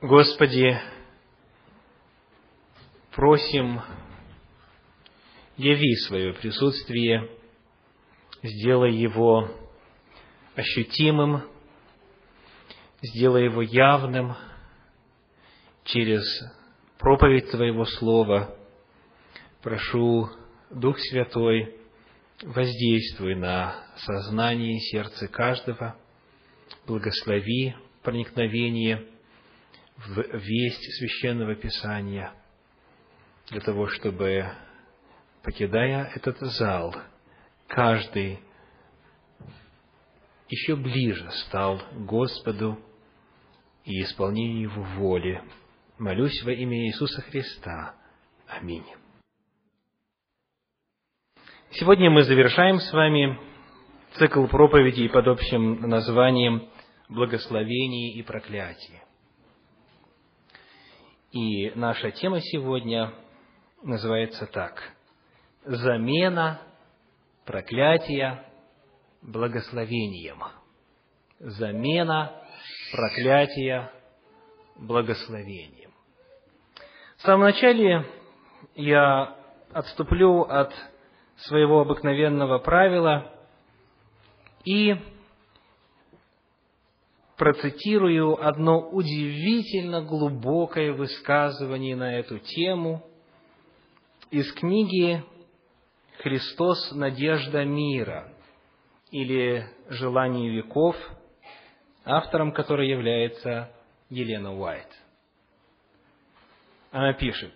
Господи, просим, яви свое присутствие, сделай его ощутимым, сделай его явным через проповедь Твоего Слова. Прошу, Дух Святой, воздействуй на сознание и сердце каждого, благослови проникновение в весть Священного Писания, для того, чтобы, покидая этот зал, каждый еще ближе стал Господу и исполнению Его воли. Молюсь во имя Иисуса Христа. Аминь. Сегодня мы завершаем с вами цикл проповедей под общим названием «Благословение и проклятие». И наша тема сегодня называется так. Замена проклятия благословением. Замена проклятия благословением. В самом начале я отступлю от своего обыкновенного правила и процитирую одно удивительно глубокое высказывание на эту тему из книги «Христос. Надежда мира» или «Желание веков», автором которой является Елена Уайт. Она пишет,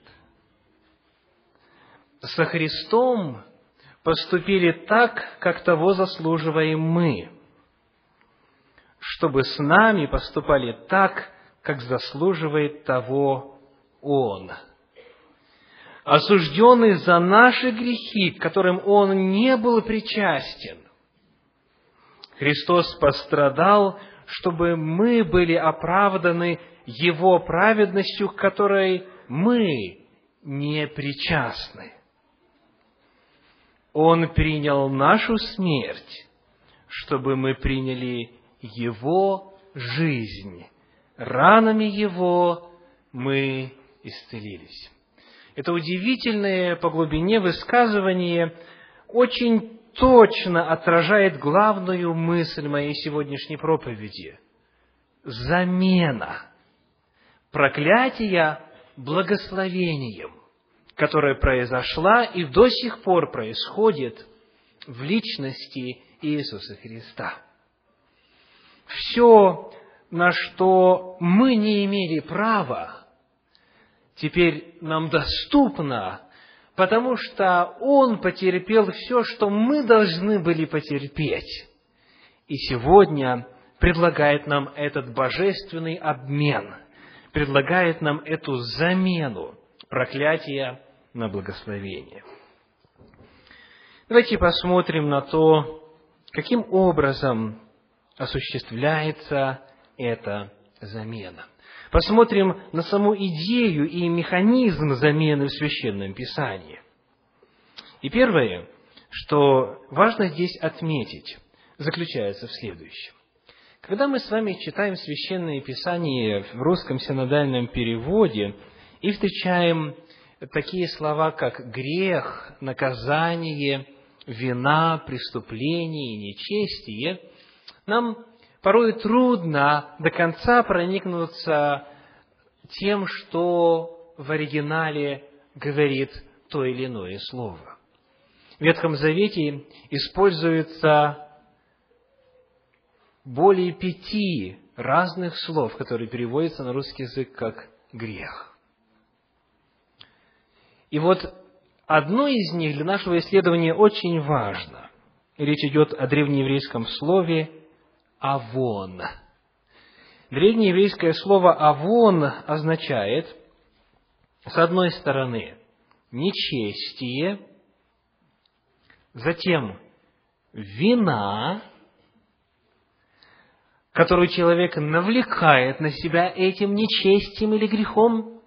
«Со Христом поступили так, как того заслуживаем мы – чтобы с нами поступали так, как заслуживает того Он. Осужденный за наши грехи, к которым Он не был причастен, Христос пострадал, чтобы мы были оправданы Его праведностью, к которой мы не причастны. Он принял нашу смерть, чтобы мы приняли его жизнь. Ранами Его мы исцелились. Это удивительное по глубине высказывание очень точно отражает главную мысль моей сегодняшней проповеди. Замена проклятия благословением, которая произошла и до сих пор происходит в личности Иисуса Христа все, на что мы не имели права, теперь нам доступно, потому что Он потерпел все, что мы должны были потерпеть. И сегодня предлагает нам этот божественный обмен, предлагает нам эту замену проклятия на благословение. Давайте посмотрим на то, каким образом осуществляется эта замена. Посмотрим на саму идею и механизм замены в Священном Писании. И первое, что важно здесь отметить, заключается в следующем. Когда мы с вами читаем Священное Писание в русском синодальном переводе и встречаем такие слова, как грех, наказание, вина, преступление и нечестие – нам порой трудно до конца проникнуться тем, что в оригинале говорит то или иное слово. В Ветхом Завете используется более пяти разных слов, которые переводятся на русский язык как грех. И вот одно из них для нашего исследования очень важно. Речь идет о древнееврейском слове авон. Древнееврейское слово авон означает, с одной стороны, нечестие, затем вина, которую человек навлекает на себя этим нечестием или грехом,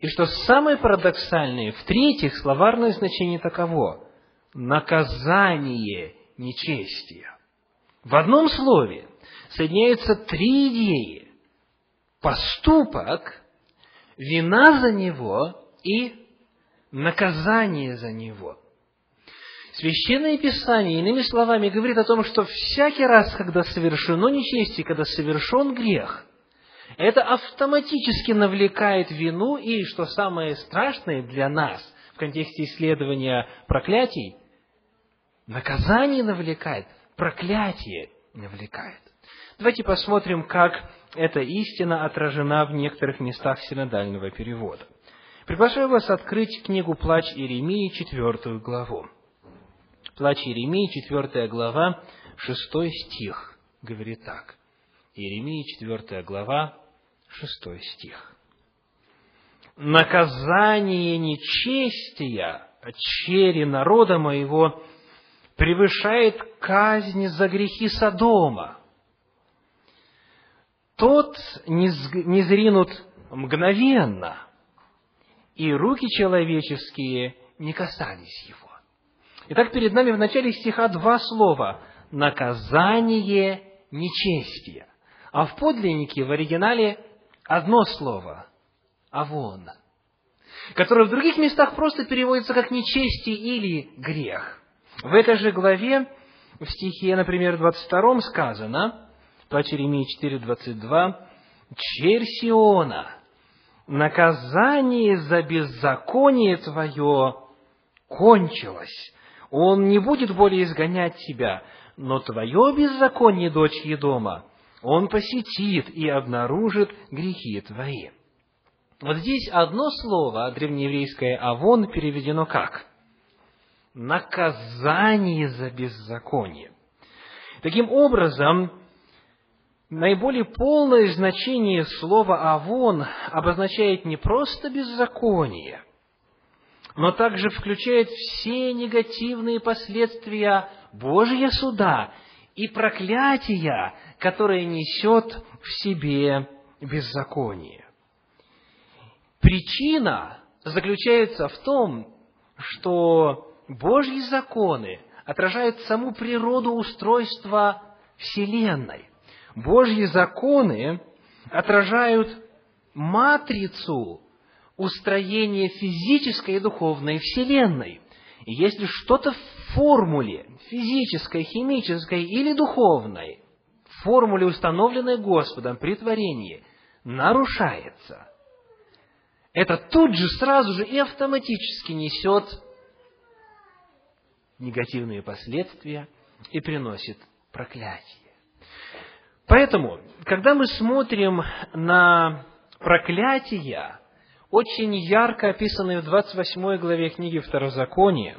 и что самое парадоксальное, в-третьих, словарное значение таково – наказание нечестия. В одном слове соединяются три идеи. поступок, вина за него и наказание за него. Священное Писание, иными словами, говорит о том, что всякий раз, когда совершено нечестие, когда совершен грех, это автоматически навлекает вину, и, что самое страшное для нас в контексте исследования проклятий, наказание навлекает, проклятие навлекает. Давайте посмотрим, как эта истина отражена в некоторых местах синодального перевода. Приглашаю вас открыть книгу «Плач Иеремии», четвертую главу. «Плач Иеремии», четвертая глава, шестой стих, говорит так. Иеремии, четвертая глава, шестой стих. «Наказание нечестия от чери народа моего превышает казнь за грехи Содома, тот не зринут мгновенно, и руки человеческие не касались его. Итак, перед нами в начале стиха два слова «наказание нечестия», а в подлиннике, в оригинале, одно слово «авон», которое в других местах просто переводится как «нечестие» или «грех». В этой же главе, в стихе, например, 22 сказано – Плач Иеремии 4.22. «Черь Сиона, наказание за беззаконие твое кончилось. Он не будет более изгонять тебя, но твое беззаконие, дочь Едома, он посетит и обнаружит грехи твои». Вот здесь одно слово, древнееврейское «авон», переведено как? Наказание за беззаконие. Таким образом, Наиболее полное значение слова «авон» обозначает не просто беззаконие, но также включает все негативные последствия Божьего суда и проклятия, которое несет в себе беззаконие. Причина заключается в том, что Божьи законы отражают саму природу устройства Вселенной. Божьи законы отражают матрицу устроения физической и духовной Вселенной. И если что-то в формуле физической, химической или духовной, в формуле, установленной Господом при творении, нарушается, это тут же, сразу же и автоматически несет негативные последствия и приносит проклятие. Поэтому, когда мы смотрим на проклятия, очень ярко описанные в 28 главе книги Второзакония,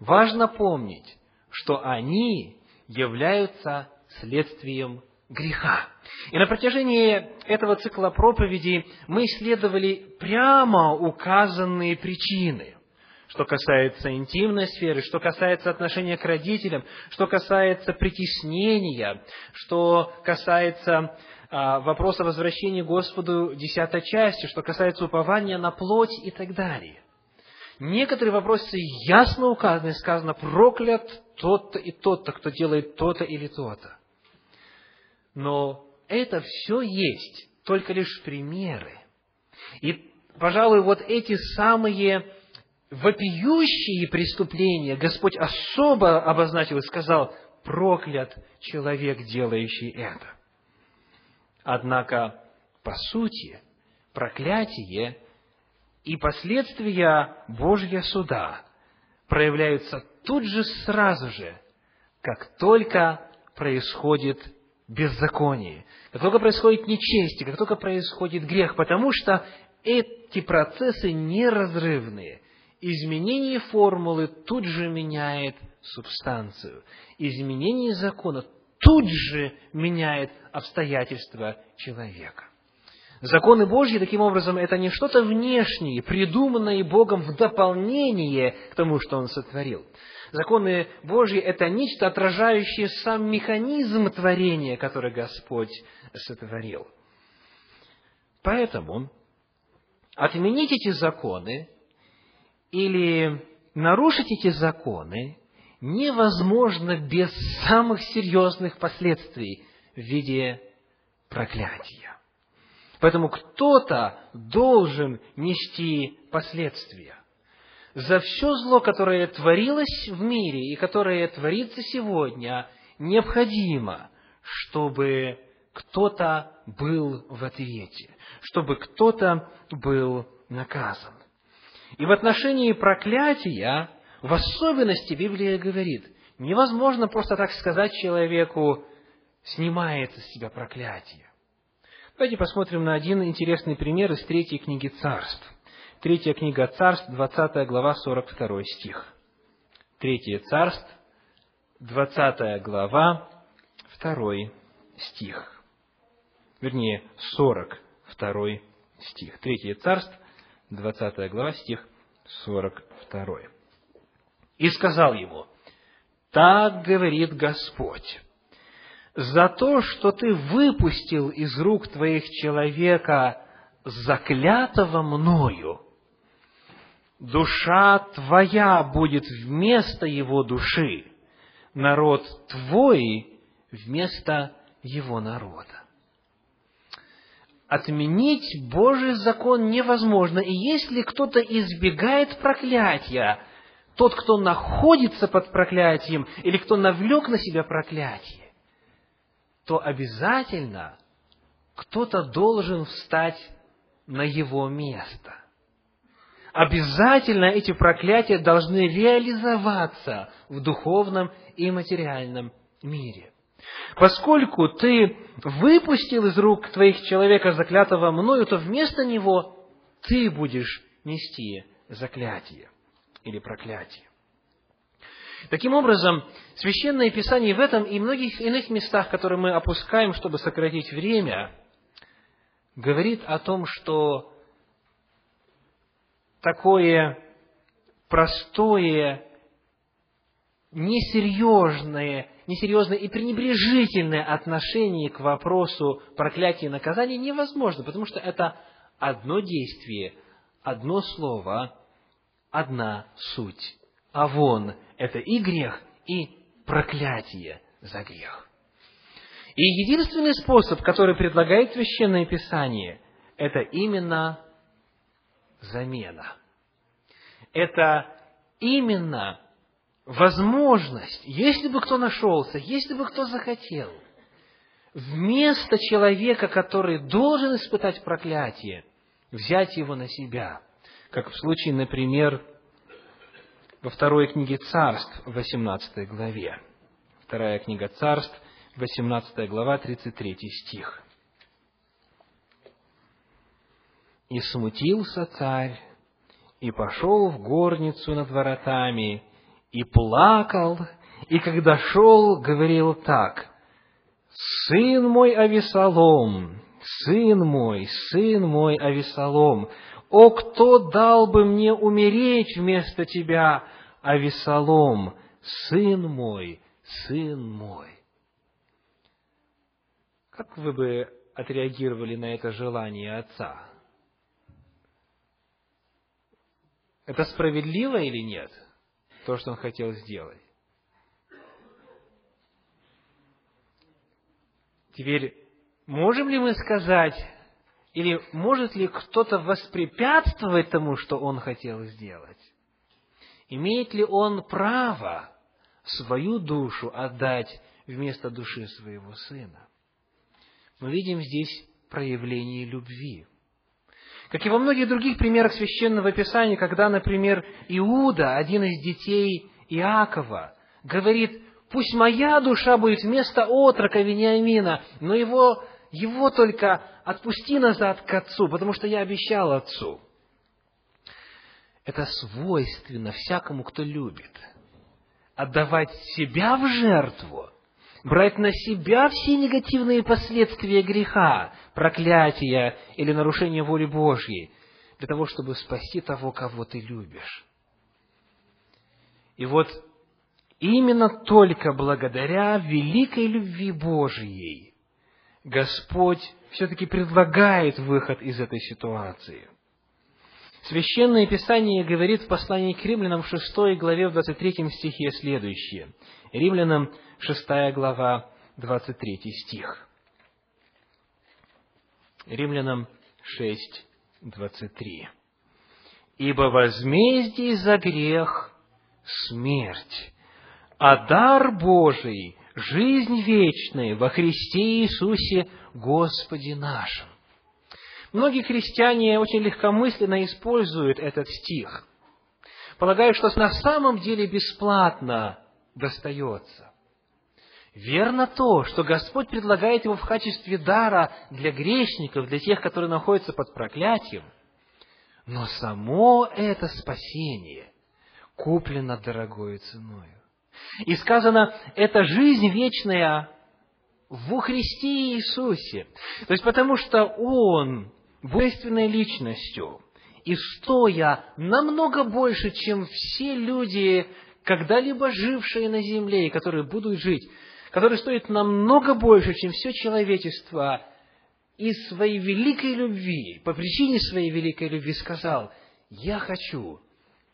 важно помнить, что они являются следствием греха. И на протяжении этого цикла проповедей мы исследовали прямо указанные причины что касается интимной сферы, что касается отношения к родителям, что касается притеснения, что касается а, вопроса возвращения Господу десятой части, что касается упования на плоть и так далее. Некоторые вопросы ясно указаны, сказано, проклят тот-то и тот-то, кто делает то-то или то-то. Но это все есть только лишь примеры. И, пожалуй, вот эти самые вопиющие преступления Господь особо обозначил и сказал, проклят человек, делающий это. Однако, по сути, проклятие и последствия Божьего суда проявляются тут же сразу же, как только происходит беззаконие, как только происходит нечестие, как только происходит грех, потому что эти процессы неразрывные – изменение формулы тут же меняет субстанцию. Изменение закона тут же меняет обстоятельства человека. Законы Божьи, таким образом, это не что-то внешнее, придуманное Богом в дополнение к тому, что Он сотворил. Законы Божьи – это нечто, отражающее сам механизм творения, который Господь сотворил. Поэтому отменить эти законы или нарушить эти законы невозможно без самых серьезных последствий в виде проклятия. Поэтому кто-то должен нести последствия. За все зло, которое творилось в мире и которое творится сегодня, необходимо, чтобы кто-то был в ответе, чтобы кто-то был наказан. И в отношении проклятия, в особенности Библия говорит, невозможно просто так сказать человеку, снимается с себя проклятие. Давайте посмотрим на один интересный пример из третьей книги царств. Третья книга царств, 20 глава, 42 стих. Третье царств, 20 глава, 2 стих. Вернее, 42 стих. Третье царств, 20 глава, стих 42. «И сказал ему, так говорит Господь, за то, что ты выпустил из рук твоих человека, заклятого мною, душа твоя будет вместо его души, народ твой вместо его народа. Отменить Божий закон невозможно, и если кто-то избегает проклятия, тот, кто находится под проклятием, или кто навлек на себя проклятие, то обязательно кто-то должен встать на его место. Обязательно эти проклятия должны реализоваться в духовном и материальном мире. Поскольку ты выпустил из рук твоих человека, заклятого мною, то вместо него ты будешь нести заклятие или проклятие. Таким образом, Священное Писание в этом и многих иных местах, которые мы опускаем, чтобы сократить время, говорит о том, что такое простое, несерьезное, несерьезное и пренебрежительное отношение к вопросу проклятия и наказания невозможно, потому что это одно действие, одно слово, одна суть. А вон это и грех, и проклятие за грех. И единственный способ, который предлагает Священное Писание, это именно замена. Это именно возможность, если бы кто нашелся, если бы кто захотел, вместо человека, который должен испытать проклятие, взять его на себя, как в случае, например, во второй книге Царств, 18 главе. Вторая книга Царств, 18 глава, 33 стих. «И смутился царь, и пошел в горницу над воротами, и плакал, и когда шел, говорил так, «Сын мой Авесолом, сын мой, сын мой Авесолом, «О, кто дал бы мне умереть вместо тебя, Авесолом, сын мой, сын мой?» Как вы бы отреагировали на это желание отца? Это справедливо или нет, то, что он хотел сделать? Теперь, можем ли мы сказать, или может ли кто-то воспрепятствовать тому, что он хотел сделать? Имеет ли он право свою душу отдать вместо души своего сына? Мы видим здесь проявление любви. Как и во многих других примерах священного писания, когда, например, Иуда, один из детей Иакова, говорит, пусть моя душа будет вместо отрока Вениамина, но его его только отпусти назад к отцу, потому что я обещал отцу. Это свойственно всякому, кто любит. Отдавать себя в жертву, брать на себя все негативные последствия греха, проклятия или нарушения воли Божьей, для того, чтобы спасти того, кого ты любишь. И вот именно только благодаря великой любви Божьей Господь все-таки предлагает выход из этой ситуации. Священное Писание говорит в послании к римлянам в 6 главе в 23 стихе следующее. Римлянам 6 глава, 23 стих. Римлянам 6, 23. «Ибо возмездие за грех – смерть, а дар Божий – жизнь вечная во Христе Иисусе Господе нашим». Многие христиане очень легкомысленно используют этот стих, полагая, что на самом деле бесплатно достается. Верно то, что Господь предлагает его в качестве дара для грешников, для тех, которые находятся под проклятием, но само это спасение куплено дорогою ценою. И сказано, это жизнь вечная во Христе Иисусе. То есть потому что Он, божественной личностью, и стоя намного больше, чем все люди, когда-либо жившие на земле и которые будут жить, который стоит намного больше, чем все человечество, из своей великой любви, по причине своей великой любви сказал, «Я хочу,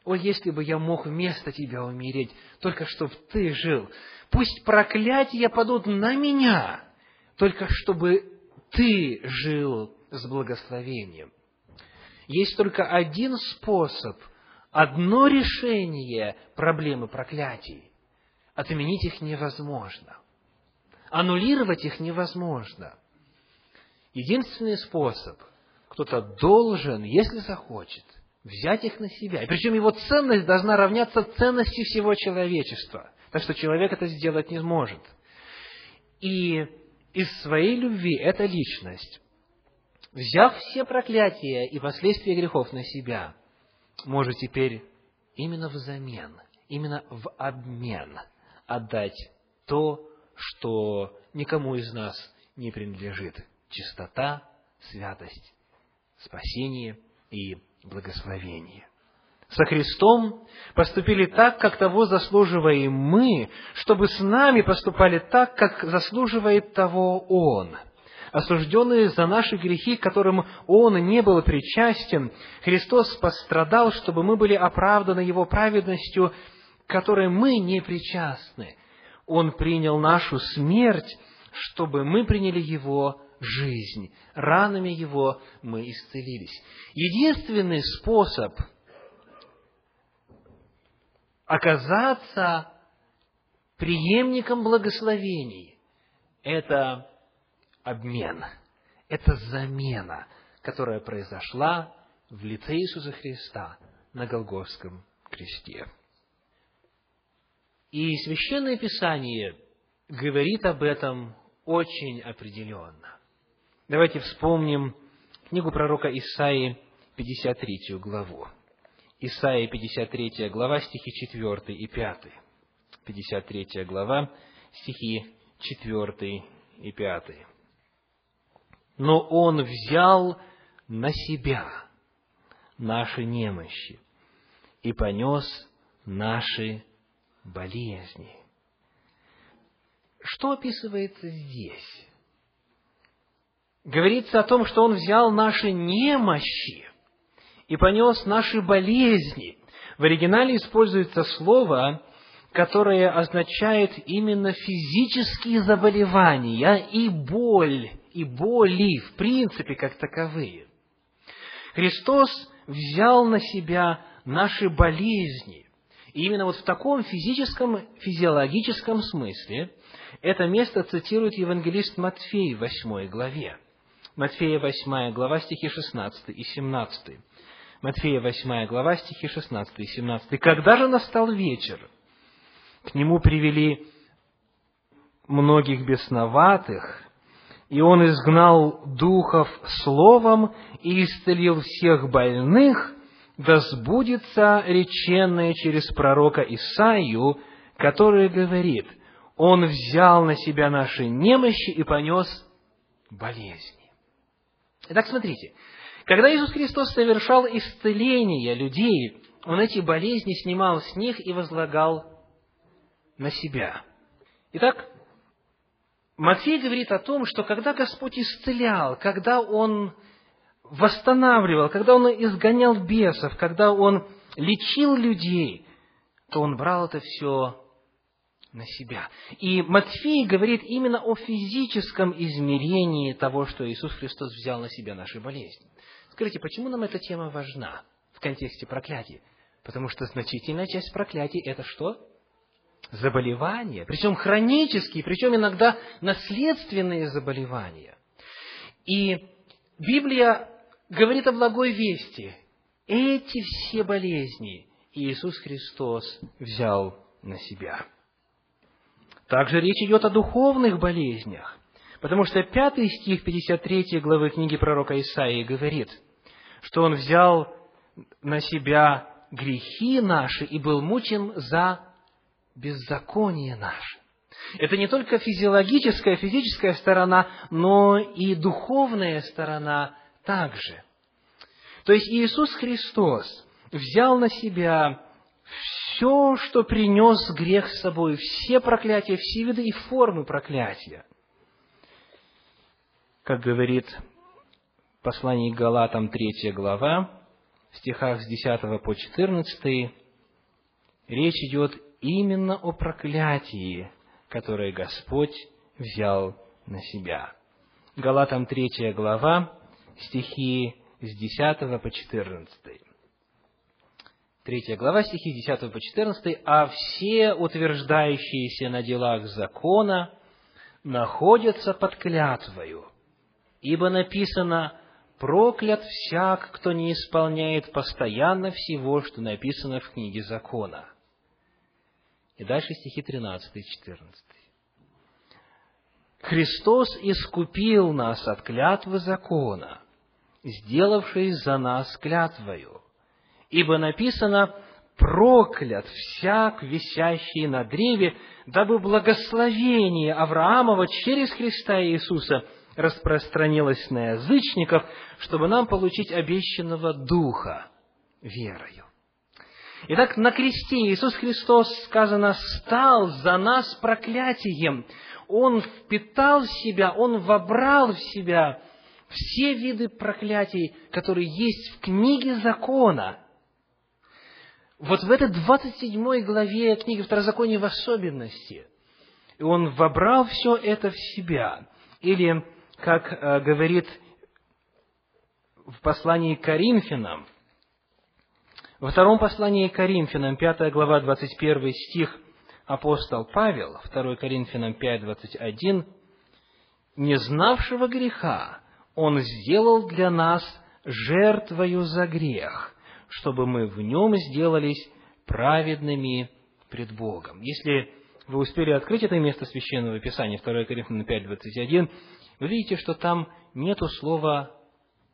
о, если бы я мог вместо тебя умереть, только чтобы ты жил. Пусть проклятия падут на меня, только чтобы ты жил с благословением». Есть только один способ, одно решение проблемы проклятий. Отменить их невозможно. Аннулировать их невозможно. Единственный способ, кто-то должен, если захочет, взять их на себя. И причем его ценность должна равняться ценности всего человечества. Так что человек это сделать не сможет. И из своей любви эта личность, взяв все проклятия и последствия грехов на себя, может теперь именно взамен, именно в обмен отдать то, что никому из нас не принадлежит. Чистота, святость, спасение и благословение. Со Христом поступили так, как того заслуживаем мы, чтобы с нами поступали так, как заслуживает того Он. Осужденный за наши грехи, которым Он не был причастен, Христос пострадал, чтобы мы были оправданы Его праведностью, которой мы не причастны. Он принял нашу смерть, чтобы мы приняли Его жизнь. Ранами Его мы исцелились. Единственный способ оказаться преемником благословений – это обмен, это замена, которая произошла в лице Иисуса Христа на Голгофском кресте. И Священное Писание говорит об этом очень определенно. Давайте вспомним книгу пророка Исаии, 53 главу. Исаия, 53 глава, стихи 4 и 5. 53 глава, стихи 4 и 5. «Но Он взял на себя наши немощи и понес наши болезни. Что описывается здесь? Говорится о том, что Он взял наши немощи и понес наши болезни. В оригинале используется слово, которое означает именно физические заболевания и боль, и боли, в принципе, как таковые. Христос взял на себя наши болезни, и именно вот в таком физическом, физиологическом смысле это место цитирует евангелист Матфей в 8 главе. Матфея 8 глава, стихи 16 и 17. Матфея 8 глава, стихи 16 и 17. «Когда же настал вечер, к нему привели многих бесноватых, и он изгнал духов словом и исцелил всех больных, да сбудется реченное через пророка Исаию, который говорит, «Он взял на себя наши немощи и понес болезни». Итак, смотрите, когда Иисус Христос совершал исцеление людей, Он эти болезни снимал с них и возлагал на себя. Итак, Матфей говорит о том, что когда Господь исцелял, когда Он восстанавливал, когда Он изгонял бесов, когда Он лечил людей, то Он брал это все на себя. И Матфей говорит именно о физическом измерении того, что Иисус Христос взял на себя наши болезни. Скажите, почему нам эта тема важна в контексте проклятия? Потому что значительная часть проклятий – это что? Заболевания, причем хронические, причем иногда наследственные заболевания. И Библия говорит о благой вести. Эти все болезни Иисус Христос взял на себя. Также речь идет о духовных болезнях, потому что пятый стих 53 главы книги пророка Исаии говорит, что Он взял на себя грехи наши и был мучен за беззаконие наше. Это не только физиологическая, физическая сторона, но и духовная сторона также. То есть Иисус Христос взял на себя все, что принес грех с собой, все проклятия, все виды и формы проклятия. Как говорит послание к Галатам 3 глава, стихах с 10 по 14, речь идет именно о проклятии, которое Господь взял на себя. Галатам 3 глава, стихи с 10 по 14. Третья глава, стихи 10 по 14. «А все утверждающиеся на делах закона находятся под клятвою, ибо написано, проклят всяк, кто не исполняет постоянно всего, что написано в книге закона». И дальше стихи 13 и 14. Христос искупил нас от клятвы закона, сделавшись за нас клятвою, ибо написано «проклят всяк, висящий на древе, дабы благословение Авраамова через Христа Иисуса распространилось на язычников, чтобы нам получить обещанного Духа верою». Итак, на кресте Иисус Христос, сказано, стал за нас проклятием. Он впитал в себя, Он вобрал в себя все виды проклятий, которые есть в книге закона – вот в этой 27 главе книги Второзакония в особенности, он вобрал все это в себя. Или, как э, говорит в послании к Коринфянам, во втором послании к Коринфянам, 5 глава, 21 стих, апостол Павел, 2 Коринфянам 5, 21, «Не знавшего греха Он сделал для нас жертвою за грех, чтобы мы в нем сделались праведными пред Богом. Если вы успели открыть это место Священного Писания, 2 Коринфянам 5.21, вы видите, что там нету слова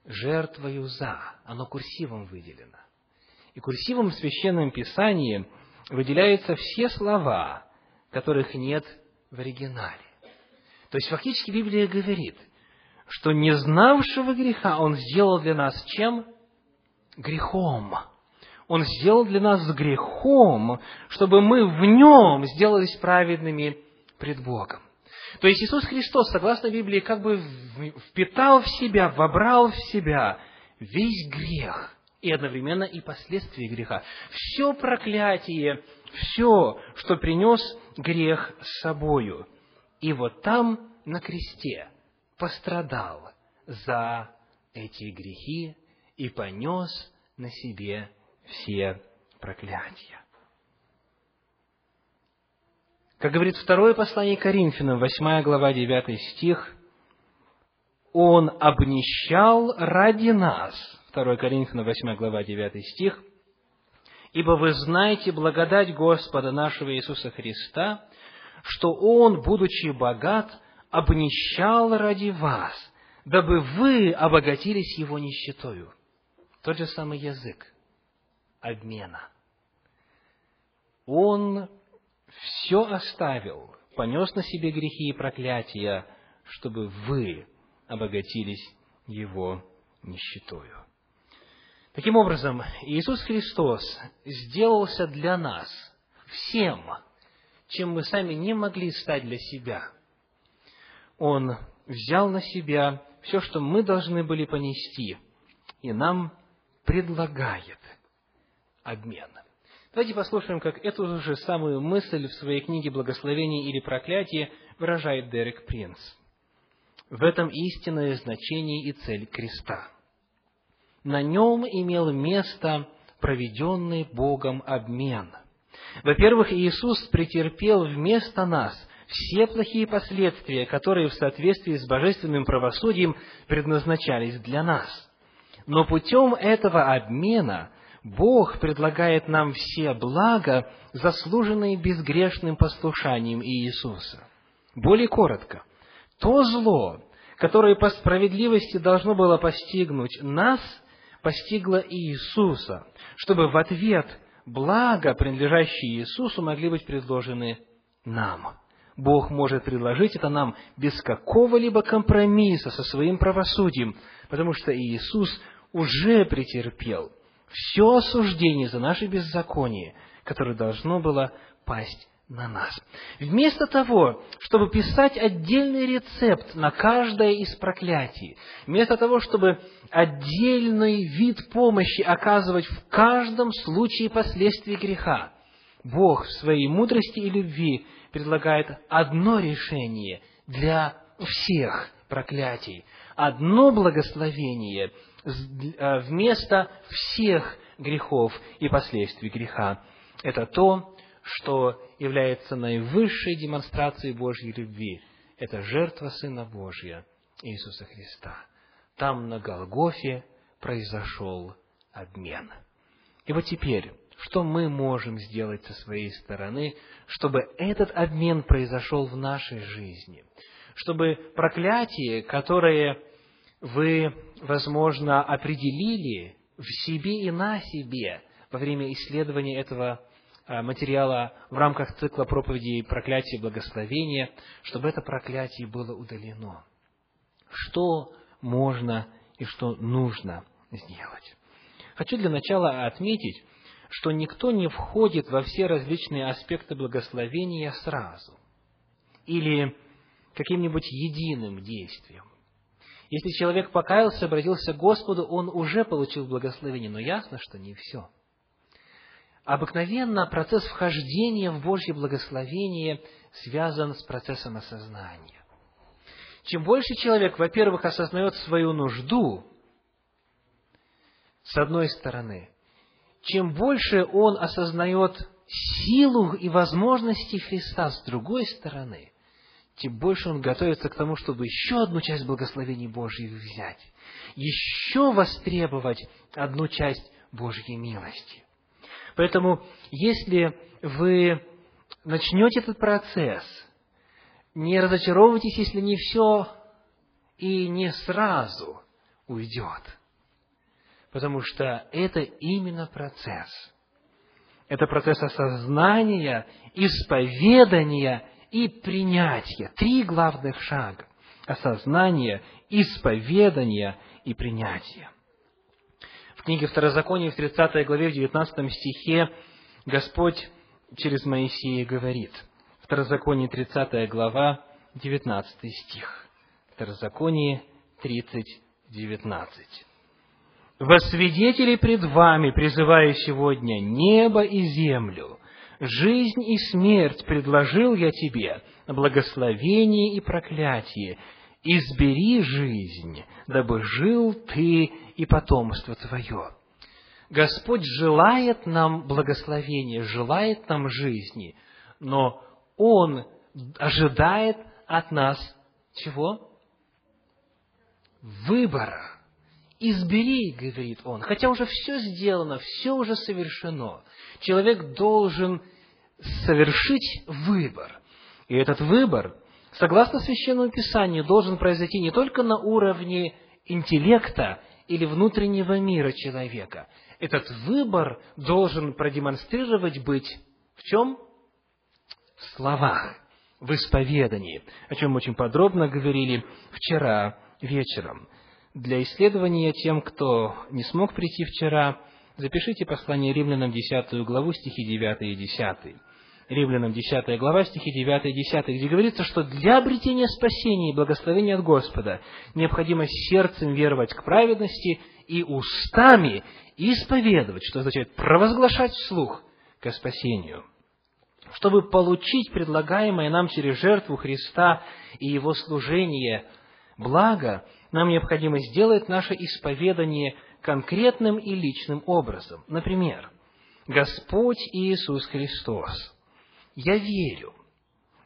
«жертвою за», оно курсивом выделено. И курсивом в Священном Писании выделяются все слова, которых нет в оригинале. То есть, фактически Библия говорит, что не знавшего греха Он сделал для нас чем? грехом. Он сделал для нас грехом, чтобы мы в нем сделались праведными пред Богом. То есть Иисус Христос, согласно Библии, как бы впитал в себя, вобрал в себя весь грех и одновременно и последствия греха. Все проклятие, все, что принес грех с собою. И вот там, на кресте, пострадал за эти грехи и понес на себе все проклятия. Как говорит второе послание Коринфянам, 8 глава, 9 стих, «Он обнищал ради нас». 2 Коринфянам, 8 глава, 9 стих. «Ибо вы знаете благодать Господа нашего Иисуса Христа, что Он, будучи богат, обнищал ради вас, дабы вы обогатились Его нищетою». Тот же самый язык обмена. Он все оставил, понес на себе грехи и проклятия, чтобы вы обогатились Его нищетою. Таким образом, Иисус Христос сделался для нас всем, чем мы сами не могли стать для себя. Он взял на себя все, что мы должны были понести, и нам предлагает обмен. Давайте послушаем, как эту же самую мысль в своей книге «Благословение или проклятие» выражает Дерек Принц. В этом истинное значение и цель креста. На нем имел место проведенный Богом обмен. Во-первых, Иисус претерпел вместо нас все плохие последствия, которые в соответствии с божественным правосудием предназначались для нас. Но путем этого обмена Бог предлагает нам все блага, заслуженные безгрешным послушанием Иисуса. Более коротко, то зло, которое по справедливости должно было постигнуть нас, постигло Иисуса, чтобы в ответ блага, принадлежащие Иисусу, могли быть предложены нам. Бог может предложить это нам без какого-либо компромисса со своим правосудием, потому что Иисус уже претерпел все осуждение за наше беззаконие, которое должно было пасть на нас. Вместо того, чтобы писать отдельный рецепт на каждое из проклятий, вместо того, чтобы отдельный вид помощи оказывать в каждом случае последствий греха, Бог в своей мудрости и любви предлагает одно решение для всех проклятий, одно благословение э, вместо всех грехов и последствий греха. Это то, что является наивысшей демонстрацией Божьей любви. Это жертва Сына Божья, Иисуса Христа. Там, на Голгофе, произошел обмен. И вот теперь, что мы можем сделать со своей стороны, чтобы этот обмен произошел в нашей жизни? Чтобы проклятие, которое вы, возможно, определили в себе и на себе во время исследования этого а, материала в рамках цикла проповедей проклятия и благословения, чтобы это проклятие было удалено. Что можно и что нужно сделать? Хочу для начала отметить, что никто не входит во все различные аспекты благословения сразу или каким-нибудь единым действием. Если человек покаялся, обратился к Господу, он уже получил благословение, но ясно, что не все. Обыкновенно процесс вхождения в Божье благословение связан с процессом осознания. Чем больше человек, во-первых, осознает свою нужду, с одной стороны, чем больше он осознает силу и возможности Христа с другой стороны, тем больше он готовится к тому, чтобы еще одну часть благословений Божьих взять, еще востребовать одну часть Божьей милости. Поэтому, если вы начнете этот процесс, не разочаровывайтесь, если не все и не сразу уйдет – потому что это именно процесс. Это процесс осознания, исповедания и принятия. Три главных шага. Осознание, исповедание и принятие. В книге Второзакония в 30 главе, в 19 стихе Господь через Моисея говорит. Второзаконие 30 глава, 19 стих. Второзаконие 30, 19 во свидетели пред вами призываю сегодня небо и землю, жизнь и смерть предложил я тебе, благословение и проклятие, избери жизнь, дабы жил ты и потомство твое. Господь желает нам благословения, желает нам жизни, но Он ожидает от нас чего? Выбора избери, говорит он, хотя уже все сделано, все уже совершено. Человек должен совершить выбор. И этот выбор, согласно Священному Писанию, должен произойти не только на уровне интеллекта или внутреннего мира человека. Этот выбор должен продемонстрировать быть в чем? В словах, в исповедании, о чем мы очень подробно говорили вчера вечером для исследования тем, кто не смог прийти вчера, запишите послание римлянам 10 главу, стихи 9 и 10. Римлянам 10 глава, стихи 9 и 10, где говорится, что для обретения спасения и благословения от Господа необходимо сердцем веровать к праведности и устами исповедовать, что означает провозглашать вслух к спасению. Чтобы получить предлагаемое нам через жертву Христа и Его служение благо, нам необходимо сделать наше исповедание конкретным и личным образом. Например, Господь Иисус Христос, я верю,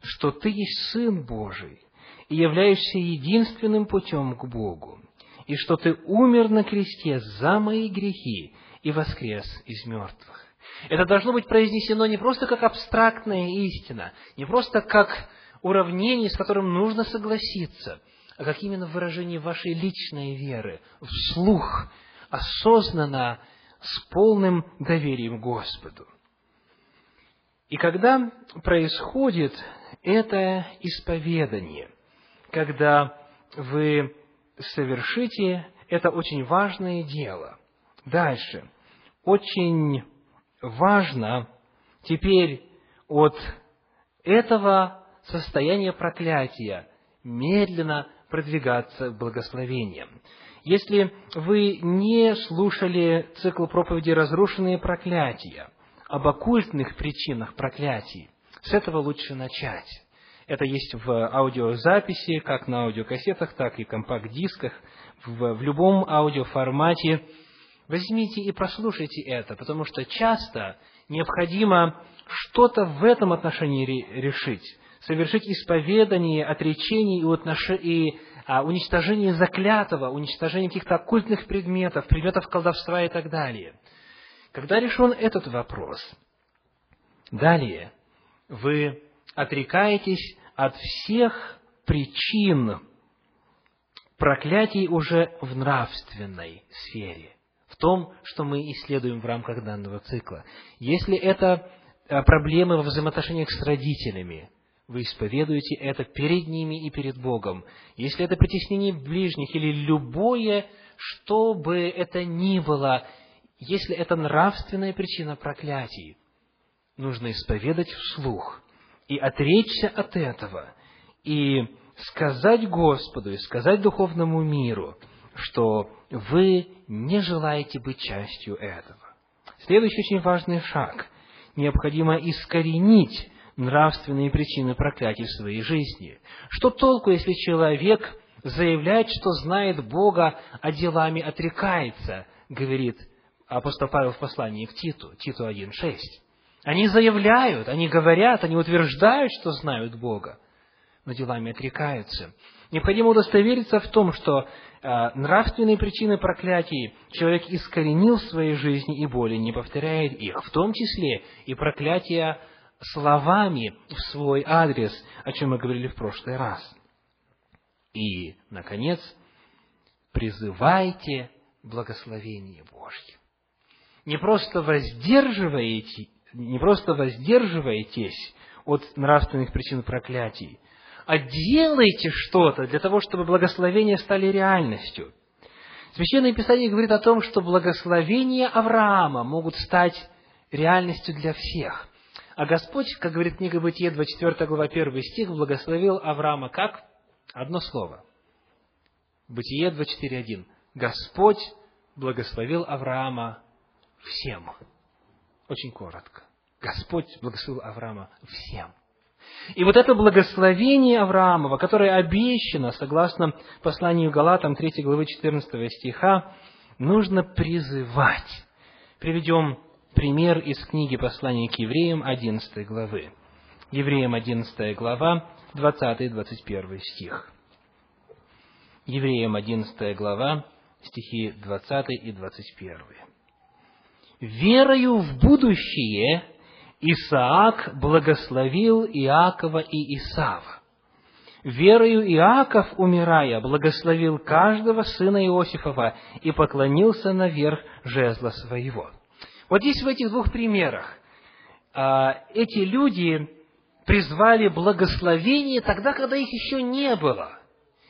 что Ты есть Сын Божий и являешься единственным путем к Богу, и что Ты умер на кресте за мои грехи и воскрес из мертвых. Это должно быть произнесено не просто как абстрактная истина, не просто как уравнение, с которым нужно согласиться, а как именно выражение вашей личной веры, вслух, осознанно, с полным доверием Господу. И когда происходит это исповедание, когда вы совершите это очень важное дело. Дальше. Очень важно теперь от этого состояния проклятия медленно продвигаться к благословениям. Если вы не слушали цикл проповеди «Разрушенные проклятия», об оккультных причинах проклятий, с этого лучше начать. Это есть в аудиозаписи, как на аудиокассетах, так и компакт-дисках, в, в любом аудиоформате. Возьмите и прослушайте это, потому что часто необходимо что-то в этом отношении решить, совершить исповедание, отречение и, отнош... и а, уничтожение заклятого, уничтожение каких-то оккультных предметов, предметов колдовства и так далее. Когда решен этот вопрос, далее вы отрекаетесь от всех причин проклятий уже в нравственной сфере, в том, что мы исследуем в рамках данного цикла. Если это э, проблемы во взаимоотношениях с родителями, вы исповедуете это перед ними и перед Богом. Если это притеснение ближних или любое, что бы это ни было, если это нравственная причина проклятий, нужно исповедать вслух и отречься от этого, и сказать Господу, и сказать духовному миру, что вы не желаете быть частью этого. Следующий очень важный шаг. Необходимо искоренить нравственные причины проклятий в своей жизни. Что толку, если человек заявляет, что знает Бога, а делами отрекается, говорит апостол Павел в послании к Титу, Титу 1.6. Они заявляют, они говорят, они утверждают, что знают Бога, но делами отрекаются. Необходимо удостовериться в том, что э, нравственные причины проклятий человек искоренил в своей жизни и более не повторяет их, в том числе и проклятия словами в свой адрес, о чем мы говорили в прошлый раз. И, наконец, призывайте благословение Божье. Не просто воздерживаете, не просто воздерживаетесь от нравственных причин проклятий, а делайте что-то для того, чтобы благословения стали реальностью. Священное Писание говорит о том, что благословения Авраама могут стать реальностью для всех. А Господь, как говорит книга Бытие, 24 глава, 1 стих, благословил Авраама как? Одно слово. Бытие 24.1. Господь благословил Авраама всем. Очень коротко. Господь благословил Авраама всем. И вот это благословение Авраамова, которое обещано, согласно посланию Галатам 3 главы 14 стиха, нужно призывать. Приведем пример из книги послания к евреям 11 главы. Евреям 11 глава, 20-21 стих. Евреям 11 глава, стихи 20 и 21 верою в будущее Исаак благословил Иакова и Исава. Верою Иаков, умирая, благословил каждого сына Иосифова и поклонился наверх жезла своего. Вот здесь в этих двух примерах а, эти люди призвали благословение тогда, когда их еще не было.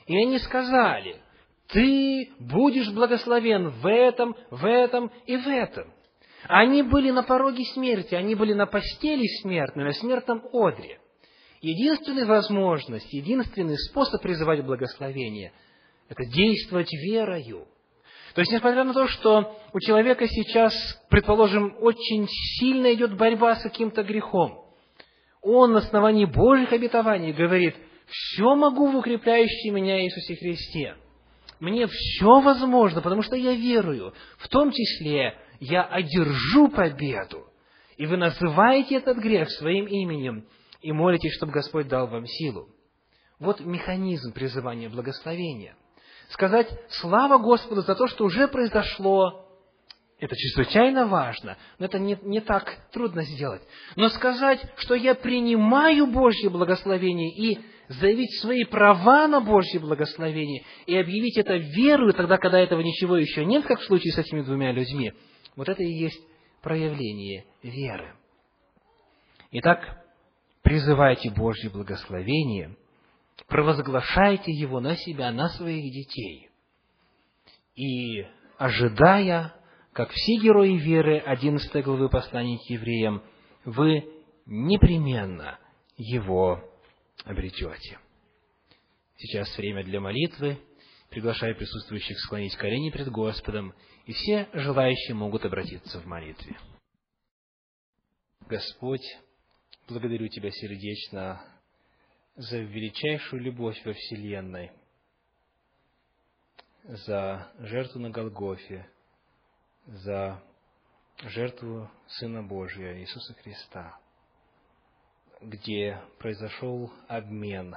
И они сказали, ты будешь благословен в этом, в этом и в этом. Они были на пороге смерти, они были на постели смертной, на смертном одре. Единственная возможность, единственный способ призывать благословение – это действовать верою. То есть, несмотря на то, что у человека сейчас, предположим, очень сильно идет борьба с каким-то грехом, он на основании Божьих обетований говорит, «Все могу в укрепляющей меня Иисусе Христе». Мне все возможно, потому что я верую. В том числе я одержу победу. И вы называете этот грех своим именем и молитесь, чтобы Господь дал вам силу. Вот механизм призывания благословения. Сказать «Слава Господу за то, что уже произошло», это чрезвычайно важно, но это не, не так трудно сделать. Но сказать, что я принимаю Божье благословение и заявить свои права на Божье благословение и объявить это верою, тогда, когда этого ничего еще нет, как в случае с этими двумя людьми, вот это и есть проявление веры. Итак, призывайте Божье благословение, провозглашайте его на себя, на своих детей. И ожидая, как все герои веры 11 главы послания к евреям, вы непременно его обретете. Сейчас время для молитвы. Приглашаю присутствующих склонить колени пред Господом, и все желающие могут обратиться в молитве. Господь, благодарю Тебя сердечно за величайшую любовь во Вселенной, за жертву на Голгофе, за жертву Сына Божия Иисуса Христа – где произошел обмен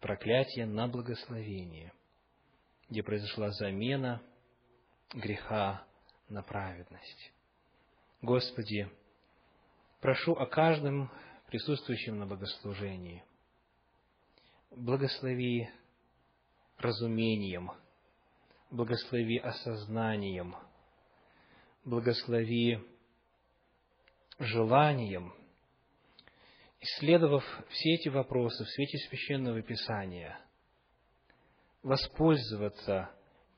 проклятия на благословение, где произошла замена греха на праведность. Господи, прошу о каждом присутствующем на богослужении. Благослови разумением, благослови осознанием, благослови желанием – исследовав все эти вопросы в свете Священного Писания, воспользоваться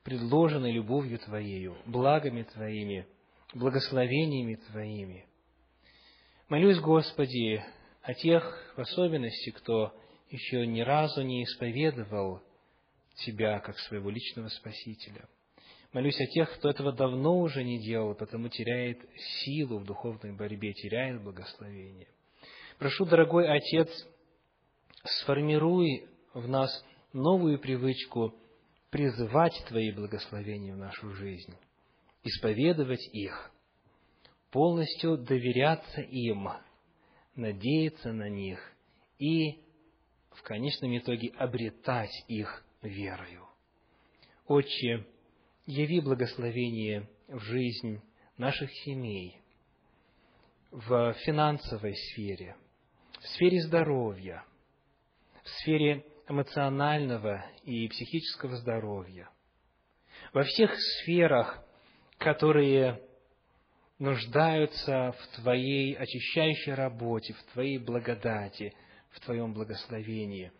предложенной любовью Твоею, благами Твоими, благословениями Твоими. Молюсь, Господи, о тех, в особенности, кто еще ни разу не исповедовал Тебя как своего личного Спасителя. Молюсь о тех, кто этого давно уже не делал, потому теряет силу в духовной борьбе, теряет благословение – Прошу, дорогой Отец, сформируй в нас новую привычку призывать Твои благословения в нашу жизнь, исповедовать их, полностью доверяться им, надеяться на них и, в конечном итоге, обретать их верою. Отче, яви благословение в жизнь наших семей, в финансовой сфере – в сфере здоровья, в сфере эмоционального и психического здоровья, во всех сферах, которые нуждаются в Твоей очищающей работе, в Твоей благодати, в Твоем благословении.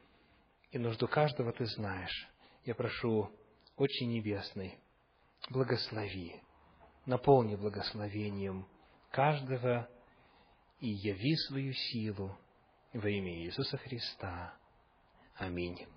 И нужду каждого Ты знаешь. Я прошу, очень Небесный, благослови, наполни благословением каждого и яви свою силу во имя Иисуса Христа. Аминь.